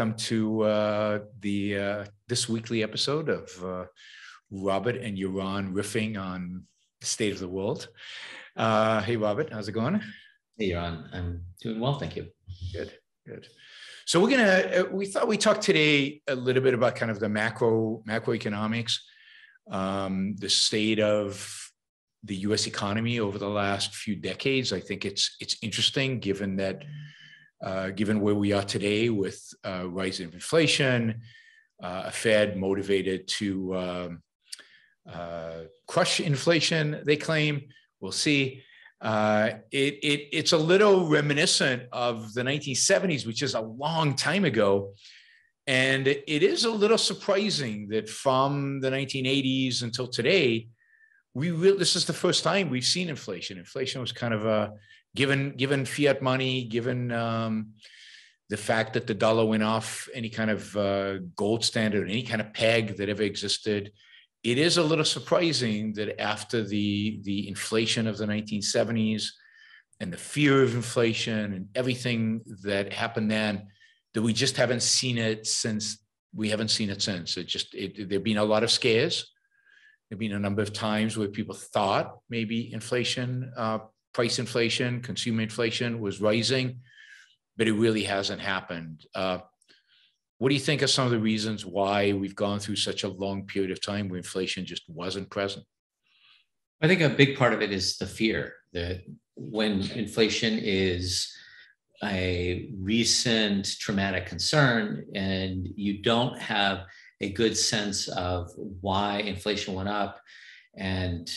Welcome to uh, the uh, this weekly episode of uh, Robert and Yaron riffing on the state of the world. Uh, hey, Robert, how's it going? Hey, Yaron, I'm doing well, thank you. Good, good. So we're gonna. Uh, we thought we talked today a little bit about kind of the macro macroeconomics, um, the state of the U.S. economy over the last few decades. I think it's it's interesting given that uh, given where we are today with uh, rising inflation, uh, a Fed motivated to um, uh, crush inflation. They claim. We'll see. Uh, it, it, it's a little reminiscent of the 1970s, which is a long time ago. And it is a little surprising that from the 1980s until today, we really, this is the first time we've seen inflation. Inflation was kind of a given given fiat money, given um, the fact that the dollar went off any kind of uh, gold standard, any kind of peg that ever existed. It is a little surprising that after the the inflation of the 1970s and the fear of inflation and everything that happened then, that we just haven't seen it since. We haven't seen it since. It just it, there've been a lot of scares there have been a number of times where people thought maybe inflation, uh, price inflation, consumer inflation was rising, but it really hasn't happened. Uh, what do you think are some of the reasons why we've gone through such a long period of time where inflation just wasn't present? I think a big part of it is the fear that when inflation is a recent traumatic concern and you don't have a good sense of why inflation went up and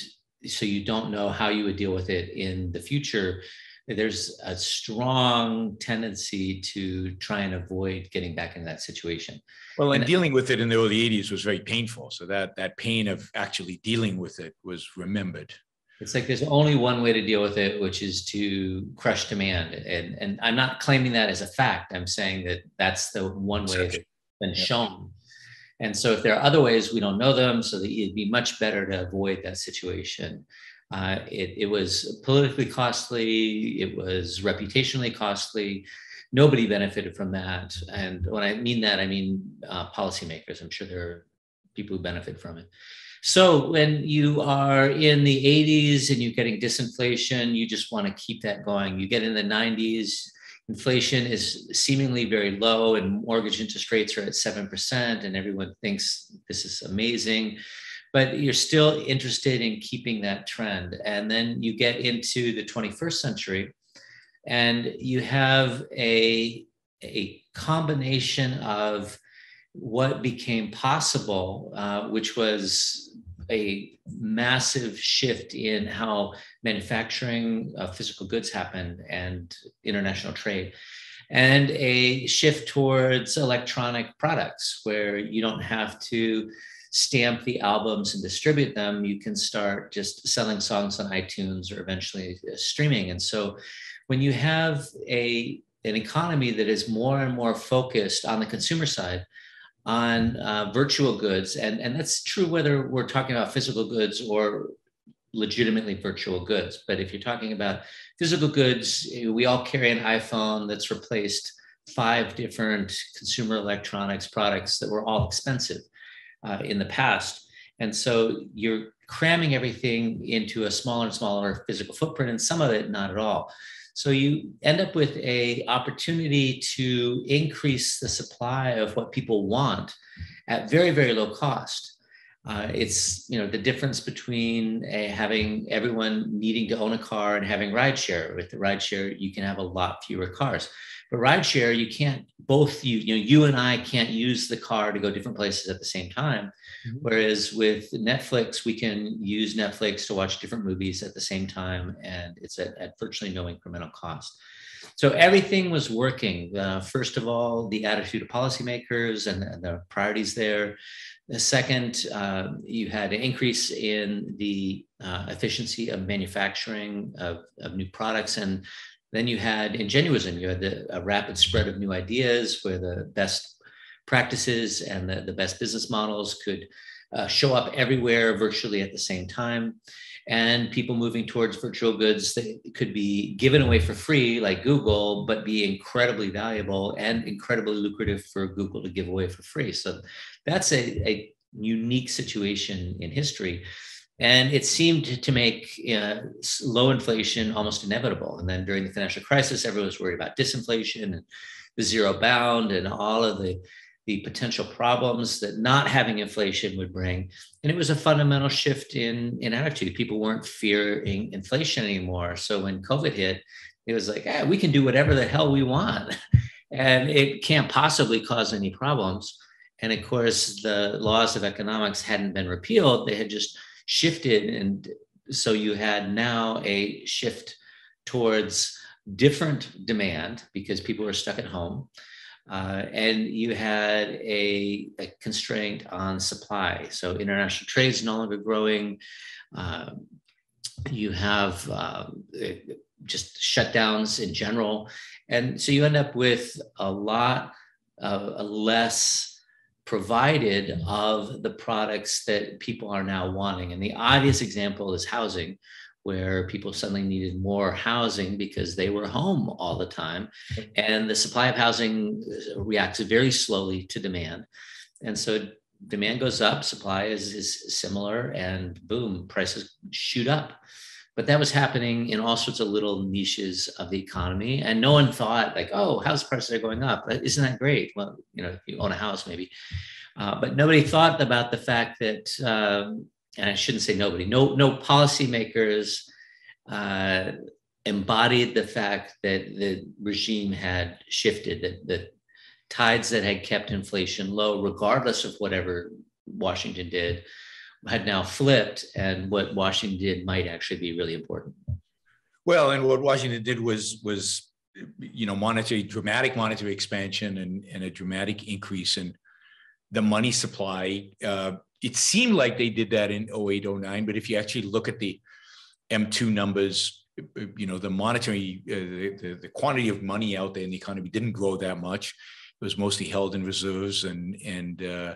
so you don't know how you would deal with it in the future there's a strong tendency to try and avoid getting back in that situation. Well and, and dealing with it in the early 80s was very painful. So that that pain of actually dealing with it was remembered. It's like there's only one way to deal with it which is to crush demand. And and i'm not claiming that as a fact. I'm saying that that's the one way that's been shown and so, if there are other ways, we don't know them. So, that it'd be much better to avoid that situation. Uh, it, it was politically costly, it was reputationally costly. Nobody benefited from that. And when I mean that, I mean uh, policymakers. I'm sure there are people who benefit from it. So when you are in the 80s and you're getting disinflation, you just want to keep that going. You get in the 90s, inflation is seemingly very low and mortgage interest rates are at 7% and everyone thinks this is amazing but you're still interested in keeping that trend. And then you get into the 21st century and you have a, a combination of what became possible uh, which was a massive shift in how manufacturing of physical goods happened and international trade and a shift towards electronic products where you don't have to stamp the albums and distribute them. You can start just selling songs on itunes or eventually uh, streaming. And so when you have a an economy that is more and more focused on the consumer side on uh, virtual goods, and, and that's true whether we're talking about physical goods or legitimately virtual goods. But if you're talking about physical goods, we all carry an iPhone that's replaced five different consumer electronics products that were all expensive uh, in the past. And so you're cramming everything into a smaller and smaller physical footprint, and some of it not at all. So you end up with a opportunity to increase the supply of what people want at very, very low cost. Uh, it's you know the difference between a, having everyone needing to own a car and having rideshare. With the rideshare, you can have a lot fewer cars. But rideshare, you can't both you you know you and I can't use the car to go different places at the same time. Mm-hmm. Whereas with Netflix, we can use Netflix to watch different movies at the same time, and it's at, at virtually no incremental cost. So everything was working. Uh, first of all, the attitude of policymakers and, and the priorities there. The second, uh, you had an increase in the uh, efficiency of manufacturing of, of, new products. And then you had ingenuism. You had the, a rapid spread of new ideas where the best practices and the, the best business models could uh, show up everywhere virtually at the same time. And people moving towards virtual goods that could be given away for free like google but be incredibly valuable and incredibly lucrative for google to give away for free. So that's a, a unique situation in history and it seemed to make uh, low inflation almost inevitable and then during the financial crisis everyone was worried about disinflation and the zero bound and all of the the potential problems that not having inflation would bring. And it was a fundamental shift in, in attitude. People weren't fearing inflation anymore. So when COVID hit, it was like, ah, we can do whatever the hell we want. And it can't possibly cause any problems. And of course, the laws of economics hadn't been repealed, they had just shifted. And so you had now a shift towards different demand because people were stuck at home. Uh, and you had a, a, constraint on supply. So international trade is no longer growing. Uh, you have uh, just shutdowns in general. And so you end up with a lot of less provided of the products that people are now wanting. And the obvious example is housing, where people suddenly needed more housing because they were home all the time. And the supply of housing uh, reacts very slowly to demand. And so demand goes up, supply is, is similar, and boom, prices shoot up. But that was happening in all sorts of little niches of the economy. And no one thought, like, oh, house prices are going up. Isn't that great? Well, you know, if you own a house, maybe. Uh, but nobody thought about the fact that um, and I shouldn't say nobody, no, no policymakers uh, embodied the fact that the regime had shifted, that the tides that had kept inflation low, regardless of whatever Washington did, had now flipped, and what Washington did might actually be really important. Well, and what Washington did was was you know monetary dramatic monetary expansion and, and a dramatic increase in the money supply uh, it seemed like they did that in 08, 09, but if you actually look at the M2 numbers, you know, the monetary, uh, the, the, quantity of money out there in the economy didn't grow that much. It was mostly held in reserves. And, and uh,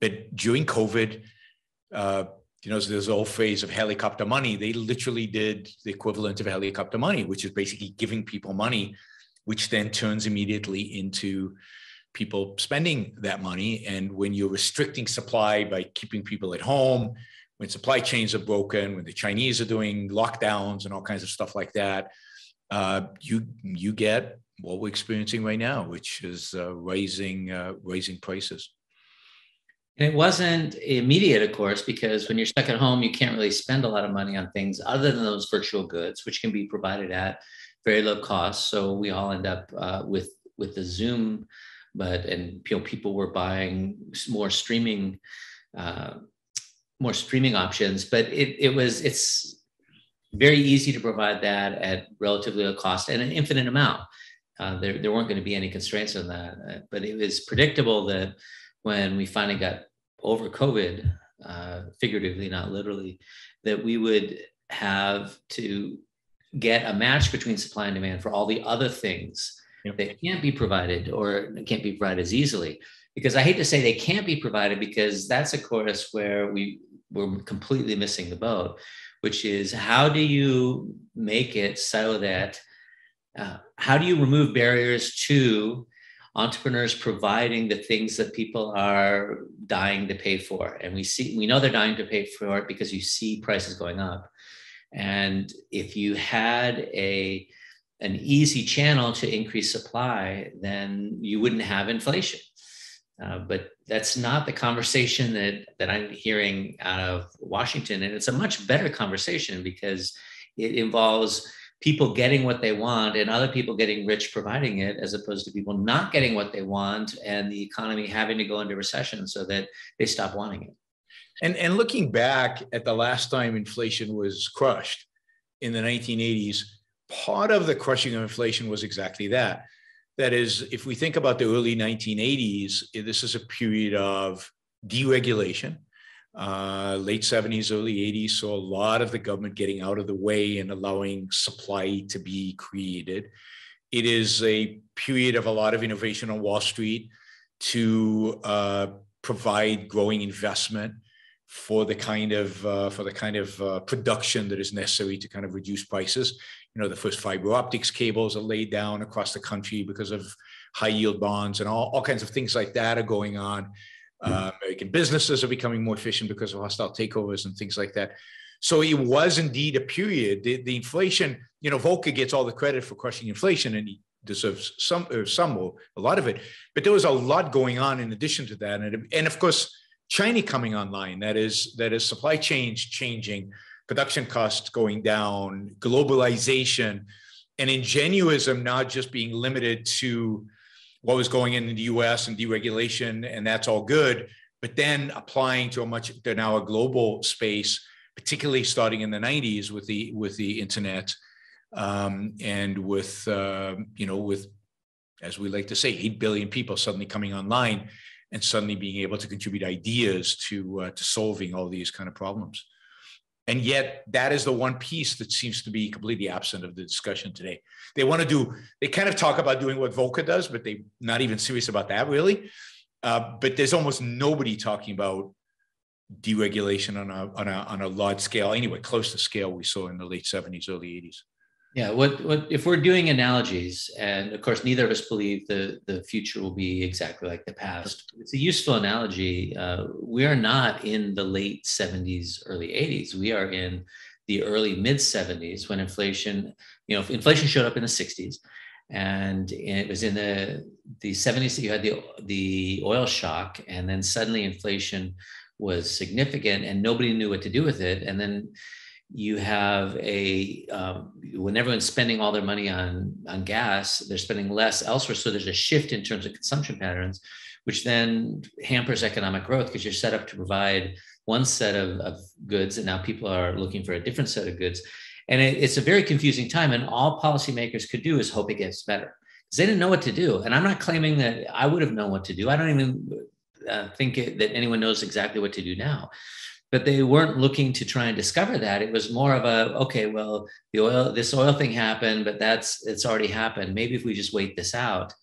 but during COVID, uh, you know, so there's the old phrase of helicopter money. They literally did the equivalent of helicopter money, which is basically giving people money, which then turns immediately into people spending that money. And when you're restricting supply by keeping people at home, when supply chains are broken, when the Chinese are doing lockdowns and all kinds of stuff like that, uh, you you get what we're experiencing right now, which is uh, raising uh, raising prices. And it wasn't immediate, of course, because when you're stuck at home, you can't really spend a lot of money on things other than those virtual goods, which can be provided at very low cost. So we all end up uh, with with the Zoom but and you know people were buying more streaming uh, more streaming options but it, it was it's very easy to provide that at relatively low cost and an infinite amount uh, there, there weren't going to be any constraints on that uh, but it was predictable that when we finally got over covid uh, figuratively not literally that we would have to get a match between supply and demand for all the other things yep. that can't be provided or can't be provided as easily. Because I hate to say they can't be provided because that's a course where we we're completely missing the boat, which is how do you make it so that uh, how do you remove barriers to entrepreneurs providing the things that people are dying to pay for and we see we know they're dying to pay for it because you see prices going up and if you had a an easy channel to increase supply, then you wouldn't have inflation. Uh, but that's not the conversation that, that I'm hearing out of Washington. And it's a much better conversation because it involves people getting what they want and other people getting rich providing it, as opposed to people not getting what they want and the economy having to go into recession so that they stop wanting it. And, and looking back at the last time inflation was crushed in the 1980s, part of the crushing of inflation was exactly that. That is, if we think about the early 1980s, this is a period of deregulation. Uh, late 70s, early 80s saw a lot of the government getting out of the way and allowing supply to be created. It is a period of a lot of innovation on Wall Street to uh, provide growing investment for the kind of uh, for the kind of uh, production that is necessary to kind of reduce prices. You know, the first fiber optics cables are laid down across the country because of high yield bonds and all, all kinds of things like that are going on. Uh, American businesses are becoming more efficient because of hostile takeovers and things like that. So it was indeed a period. The, the inflation, you know, Volcker gets all the credit for crushing inflation, and he deserves some, or some, or a lot of it. But there was a lot going on in addition to that, and and of course China coming online. That is that is supply chains changing, production costs going down, globalization, and ingenuism not just being limited to what was going in, in the U.S. and deregulation, and that's all good. But then applying to a much they're now a global space, particularly starting in the '90s with the with the internet, um, and with uh, you know with as we like to say, 8 billion people suddenly coming online and suddenly being able to contribute ideas to uh, to solving all these kind of problems and yet that is the one piece that seems to be completely absent of the discussion today. They want to do they kind of talk about doing what Volcker does but they're not even serious about that really. Uh, but there's almost nobody talking about deregulation on a, on a on a large scale anyway close to scale we saw in the late 70s early 80s yeah, what what if we're doing analogies, and of course neither of us believe the the future will be exactly like the past. It's a useful analogy. Uh, we are not in the late '70s, early '80s. We are in the early mid '70s when inflation, you know, inflation showed up in the '60s, and it was in the the '70s that you had the the oil shock, and then suddenly inflation was significant, and nobody knew what to do with it, and then you have a um, when everyone's spending all their money on on gas they're spending less elsewhere. So there's a shift in terms of consumption patterns which then hampers economic growth because you're set up to provide one set of, of goods and now people are looking for a different set of goods. And it, it's a very confusing time and all policymakers could do is hope it gets better because they didn't know what to do. And i'm not claiming that i would have known what to do. I don't even uh, think it, that anyone knows exactly what to do now but they weren't looking to try and discover that. It was more of a okay well the oil this oil thing happened but that's it's already happened. Maybe if we just wait this out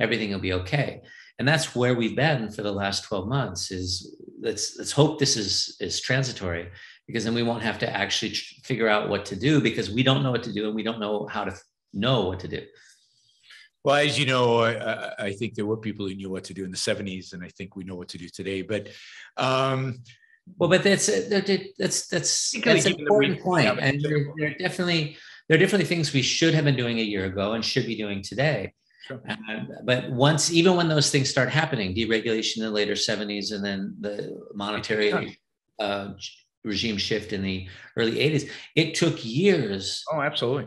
everything will be okay. And that's where we've been for the last 12 months is let's let's hope this is is transitory because then we won't have to actually figure out what to do because we don't know what to do and we don't know how to know what to do. Well, as you know, I, I, think there were people who knew what to do in the 70s, and I think we know what to do today. But um, well, but that's that's that's that's an important point, and there, there, are definitely there are definitely things we should have been doing a year ago and should be doing today. Sure. Uh, but once, even when those things start happening, deregulation in the later '70s, and then the monetary uh, regime shift in the early '80s, it took years. Oh, absolutely.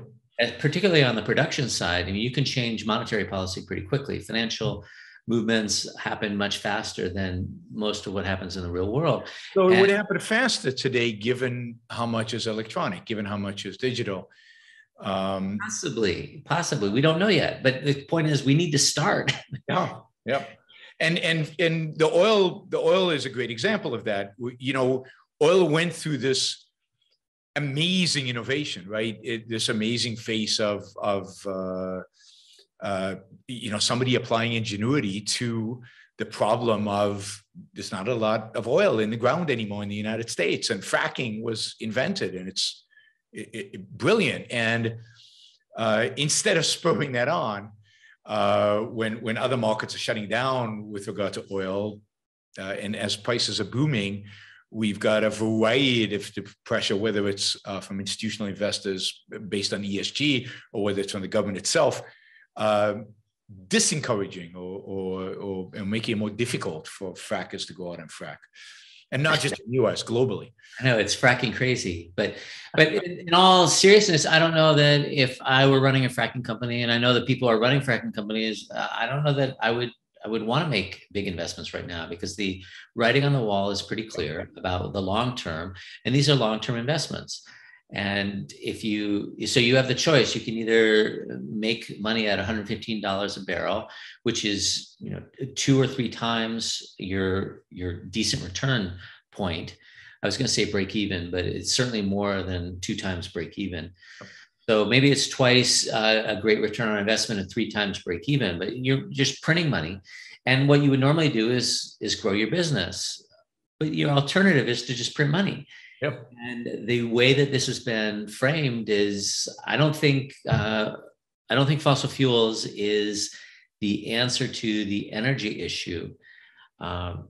Particularly on the production side, I mean, you can change monetary policy pretty quickly. Financial movements happen much faster than most of what happens in the real world. So it and, would happen faster today, given how much is electronic, given how much is digital. Um, possibly, possibly, we don't know yet. But the point is, we need to start. yeah, yeah. And and and the oil, the oil is a great example of that. You know, oil went through this amazing innovation, right? It, this amazing face of of uh, uh, you know somebody applying ingenuity to the problem of there's not a lot of oil in the ground anymore in the United States, and fracking was invented, and it's it, it, brilliant. And uh, instead of spurring that on, uh, when when other markets are shutting down with regard to oil, uh, and as prices are booming, we've got a variety of pressure, whether it's uh, from institutional investors based on ESG or whether it's from the government itself uh, disencouraging or, or, or making it more difficult for frackers to go out and frack. And not just in the US, globally. I know it's fracking crazy, but but in, in, all seriousness, I don't know that if I were running a fracking company, and I know that people are running fracking companies, uh, I don't know that I would I would want to make big investments right now because the writing on the wall is pretty clear about the long term, and these are long term investments and if you so you have the choice. You can either make money at $115 a barrel which is you know two or three times your your decent return point. I was going to say break even but it's certainly more than two times break even. So maybe it's twice uh, a great return on investment and three times break even but you're just printing money. And what you would normally do is is grow your business. But your alternative is to just print money. Yep. And the way that this has been framed is, I don't think, uh, I don't think fossil fuels is the answer to the energy issue. Um,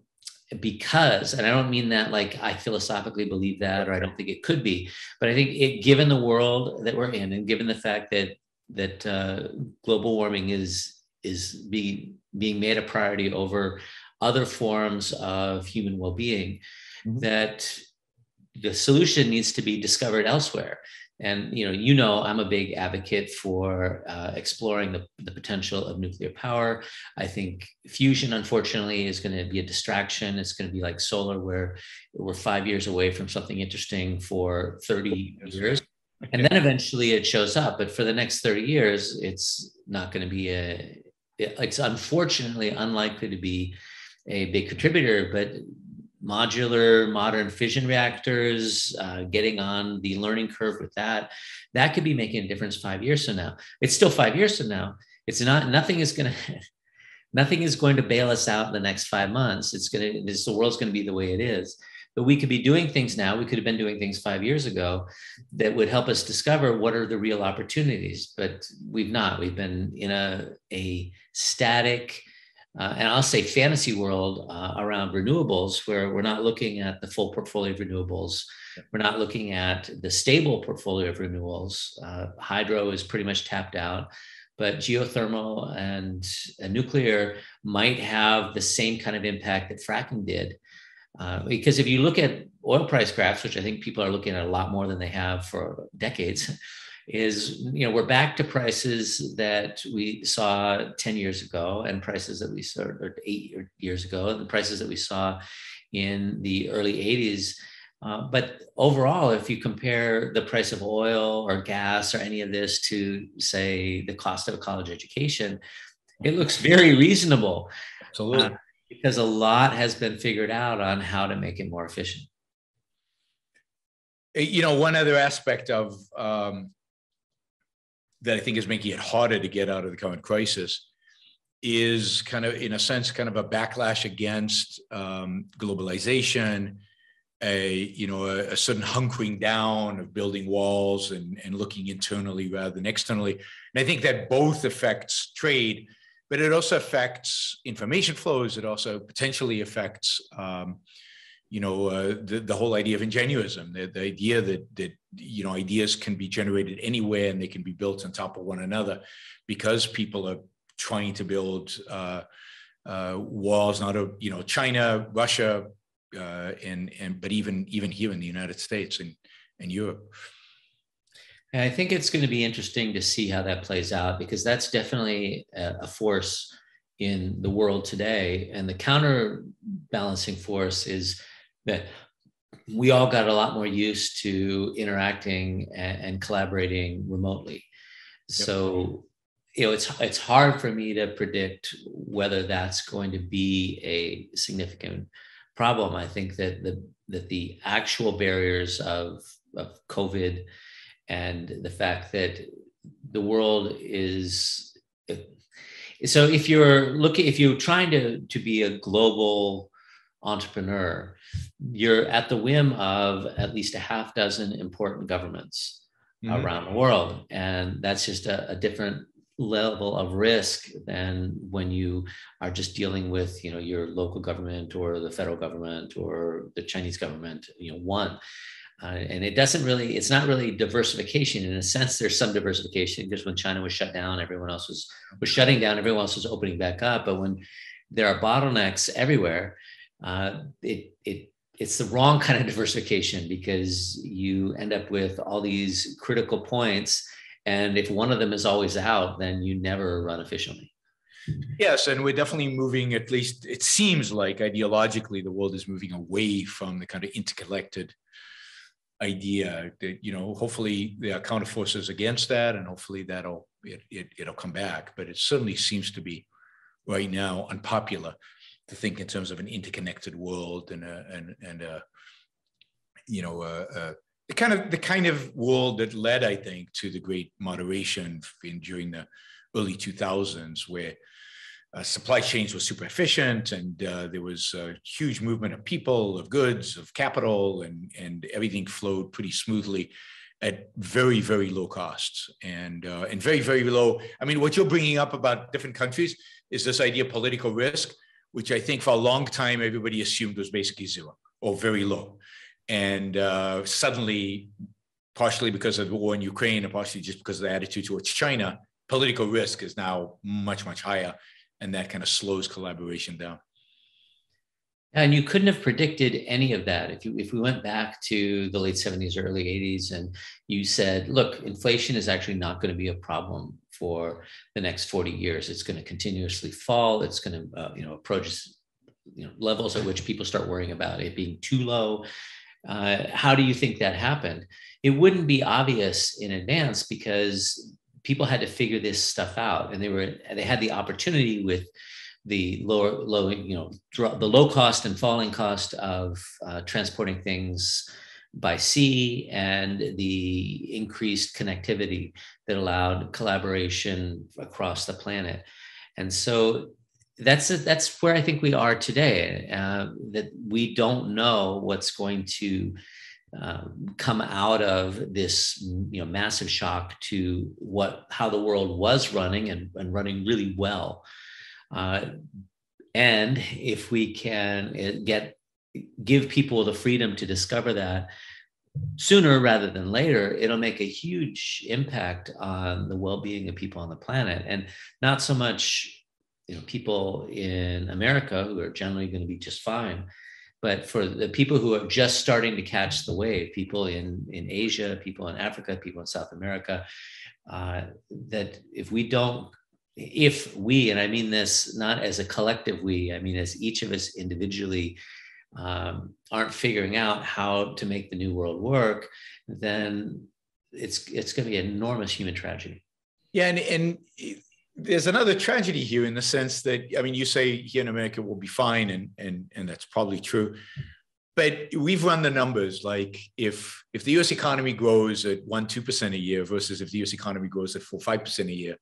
because, and I don't mean that like I philosophically believe that, or I don't think it could be, but I think it, given the world that we're in, and given the fact that that uh, global warming is is being being made a priority over other forms of human well-being, mm-hmm. that the solution needs to be discovered elsewhere. And you know you know i'm a big advocate for uh, exploring the, the potential of nuclear power. I think fusion unfortunately is going to be a distraction. It's going to be like solar where we're five years away from something interesting for 30 years and then eventually it shows up. But for the next 30 years it's not going to be a it's unfortunately unlikely to be a big contributor. But modular modern fission reactors, uh, getting on the learning curve with that, that could be making a difference five years from now. It's still five years from now. It's not, nothing is going to, nothing is going to bail us out in the next five months. It's going to, this, the world's going to be the way it is. But we could be doing things now. We could have been doing things five years ago that would help us discover what are the real opportunities. But we've not. We've been in a, a static, uh, and I'll say fantasy world uh, around renewables, where we're not looking at the full portfolio of renewables. We're not looking at the stable portfolio of renewables. Uh, hydro is pretty much tapped out, but geothermal and, and, nuclear might have the same kind of impact that fracking did. Uh, because if you look at oil price graphs, which I think people are looking at a lot more than they have for decades, is you know we're back to prices that we saw 10 years ago and prices that we saw or eight years ago and the prices that we saw in the early 80s uh, but overall if you compare the price of oil or gas or any of this to say the cost of a college education it looks very reasonable. Absolutely. Uh, because a lot has been figured out on how to make it more efficient. You know one other aspect of um, that I think is making it harder to get out of the current crisis is kind of, in a sense, kind of a backlash against um, globalization, a you know a, a, sudden hunkering down of building walls and, and looking internally rather than externally. And I think that both affects trade, but it also affects information flows. It also potentially affects um, you know uh, the, the whole idea of ingenuism the, the idea that that you know ideas can be generated anywhere and they can be built on top of one another because people are trying to build uh, uh, walls not of you know china russia uh, and and but even even here in the united states and and europe. And i think it's going to be interesting to see how that plays out because that's definitely a, a force in the world today. And the counterbalancing force is that we all got a lot more used to interacting and, and collaborating remotely. Yep. So, you know, it's it's hard for me to predict whether that's going to be a significant problem. I think that the that the actual barriers of of COVID and the fact that the world is so if you're looking if you're trying to to be a global entrepreneur, you're at the whim of at least a half dozen important governments mm-hmm. around the world. And that's just a, a, different level of risk than when you are just dealing with, you know, your local government or the federal government or the Chinese government, you know, one. Uh, and it doesn't really, it's not really diversification. In a sense, there's some diversification because when China was shut down, everyone else was, was shutting down, everyone else was opening back up. But when there are bottlenecks everywhere, uh, it, it, it's the wrong kind of diversification because you end up with all these critical points. And if one of them is always out, then you never run efficiently. Yes, and we're definitely moving, at least it seems like ideologically, the world is moving away from the kind of interconnected idea that, you know, hopefully there are counter forces against that, and hopefully that'll, it, it, it'll come back. But it certainly seems to be right now unpopular to think in terms of an interconnected world and a, and and a, you know a, a, the kind of the kind of world that led, I think, to the great moderation in during the early 2000s, where uh, supply chains were super efficient and uh, there was a huge movement of people, of goods, of capital, and, and everything flowed pretty smoothly at very, very low costs and, uh, and very, very low. I mean, what you're bringing up about different countries is this idea of political risk, which I think for a long time everybody assumed was basically zero or very low. And uh, suddenly, partially because of the war in Ukraine and partially just because of the attitude towards China, political risk is now much, much higher and that kind of slows collaboration down. And you couldn't have predicted any of that if you if we went back to the late 70s or early 80s and you said, look, inflation is actually not going to be a problem for the next 40 years. It's going to continuously fall. It's going to uh, you know approach you know levels at which people start worrying about it being too low. Uh, how do you think that happened? It wouldn't be obvious in advance because people had to figure this stuff out and they were they had the opportunity with the lower low you know the low cost and falling cost of uh, transporting things by sea and the increased connectivity that allowed collaboration across the planet. And so that's that's where i think we are today uh, that we don't know what's going to um, come out of this you know massive shock to what how the world was running and, and running really well. Uh, and if we can uh, get give people the freedom to discover that sooner rather than later it'll make a huge impact on the well-being of people on the planet. And not so much you know people in america who are generally going to be just fine but for the people who are just starting to catch the wave, people in, in Asia, people in Africa, people in South America, uh, that if we don't, if we, and I mean this not as a collective we, I mean as each of us individually um, aren't figuring out how to make the new world work, then it's it's going to be an enormous human tragedy. Yeah, and and there's another tragedy here in the sense that I mean, you say here in America we'll be fine, and and and that's probably true. But we've run the numbers. Like if if the U.S. economy grows at one two percent a year versus if the U.S. economy grows at four five percent a year,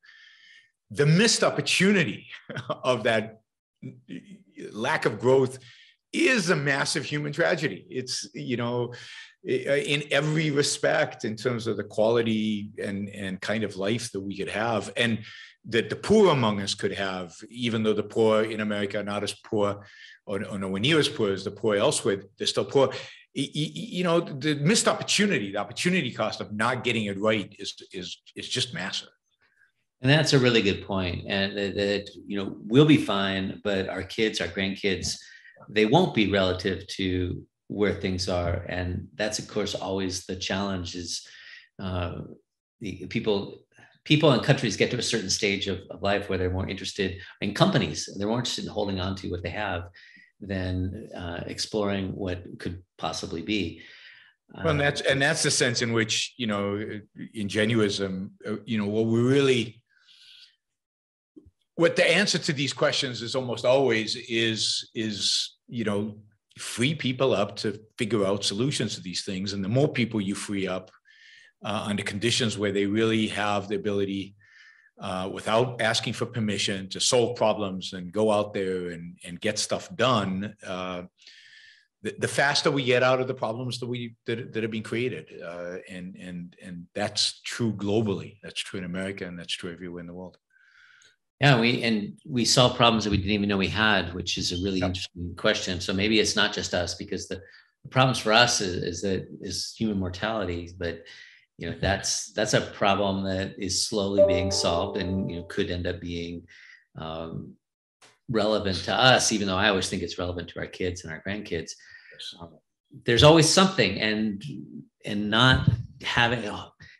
the missed opportunity of that lack of growth is a massive human tragedy. It's you know uh, in every respect in terms of the quality and and kind of life that we could have and that the poor among us could have, even though the poor in America are not as poor or, or nowhere near as poor as the poor elsewhere, they're still poor. You know, the missed opportunity, the opportunity cost of not getting it right is is is just massive. And that's a really good point. And that, that you know we'll be fine, but our kids, our grandkids, they won't be relative to where things are. And that's of course always the challenge. Is uh, the people people and countries get to a certain stage of, of life where they're more interested in companies they're more interested in holding on to what they have than uh, exploring what could possibly be well, and that's and that's the sense in which you know ingenuism uh, you know what we really what the answer to these questions is almost always is is you know free people up to figure out solutions to these things and the more people you free up uh, under conditions where they really have the ability uh, without asking for permission to solve problems and go out there and, and get stuff done, uh, the, the, faster we get out of the problems that we that, that have been created, uh, and and and that's true globally. That's true in America, and that's true everywhere in the world. Yeah, we and we solve problems that we didn't even know we had, which is a really yep. interesting question. So maybe it's not just us because the, the problems for us is, is that is human mortality, but you know that's that's a problem that is slowly being solved and you know could end up being um, relevant to us even though i always think it's relevant to our kids and our grandkids um, there's always something and and not having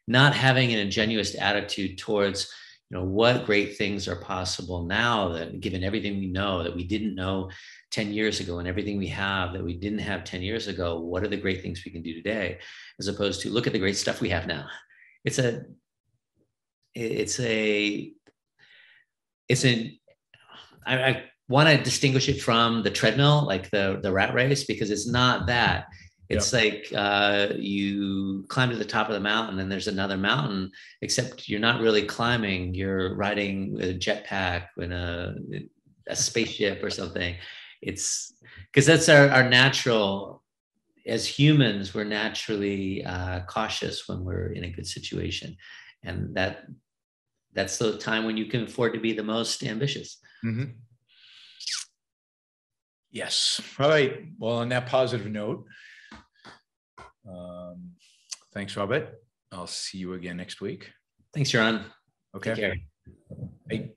not having an ingenuous attitude towards you know what great things are possible now that given everything we know that we didn't know 10 years ago and everything we have that we didn't have 10 years ago what are the great things we can do today? As opposed to look at the great stuff we have now. It's a it's a it's an I, I want to distinguish it from the treadmill like the the rat race because it's not that it's yep. like uh, you climb to the top of the mountain and there's another mountain, except you're not really climbing. You're riding a jetpack in a a spaceship or something. It's because that's our, our natural, as humans, we're naturally uh, cautious when we're in a good situation. And that that's the time when you can afford to be the most ambitious. Mm-hmm. Yes. All right. Well, on that positive note, um, thanks, Robert. I'll see you again next week. Thanks, Ron. Okay. Take care. Bye.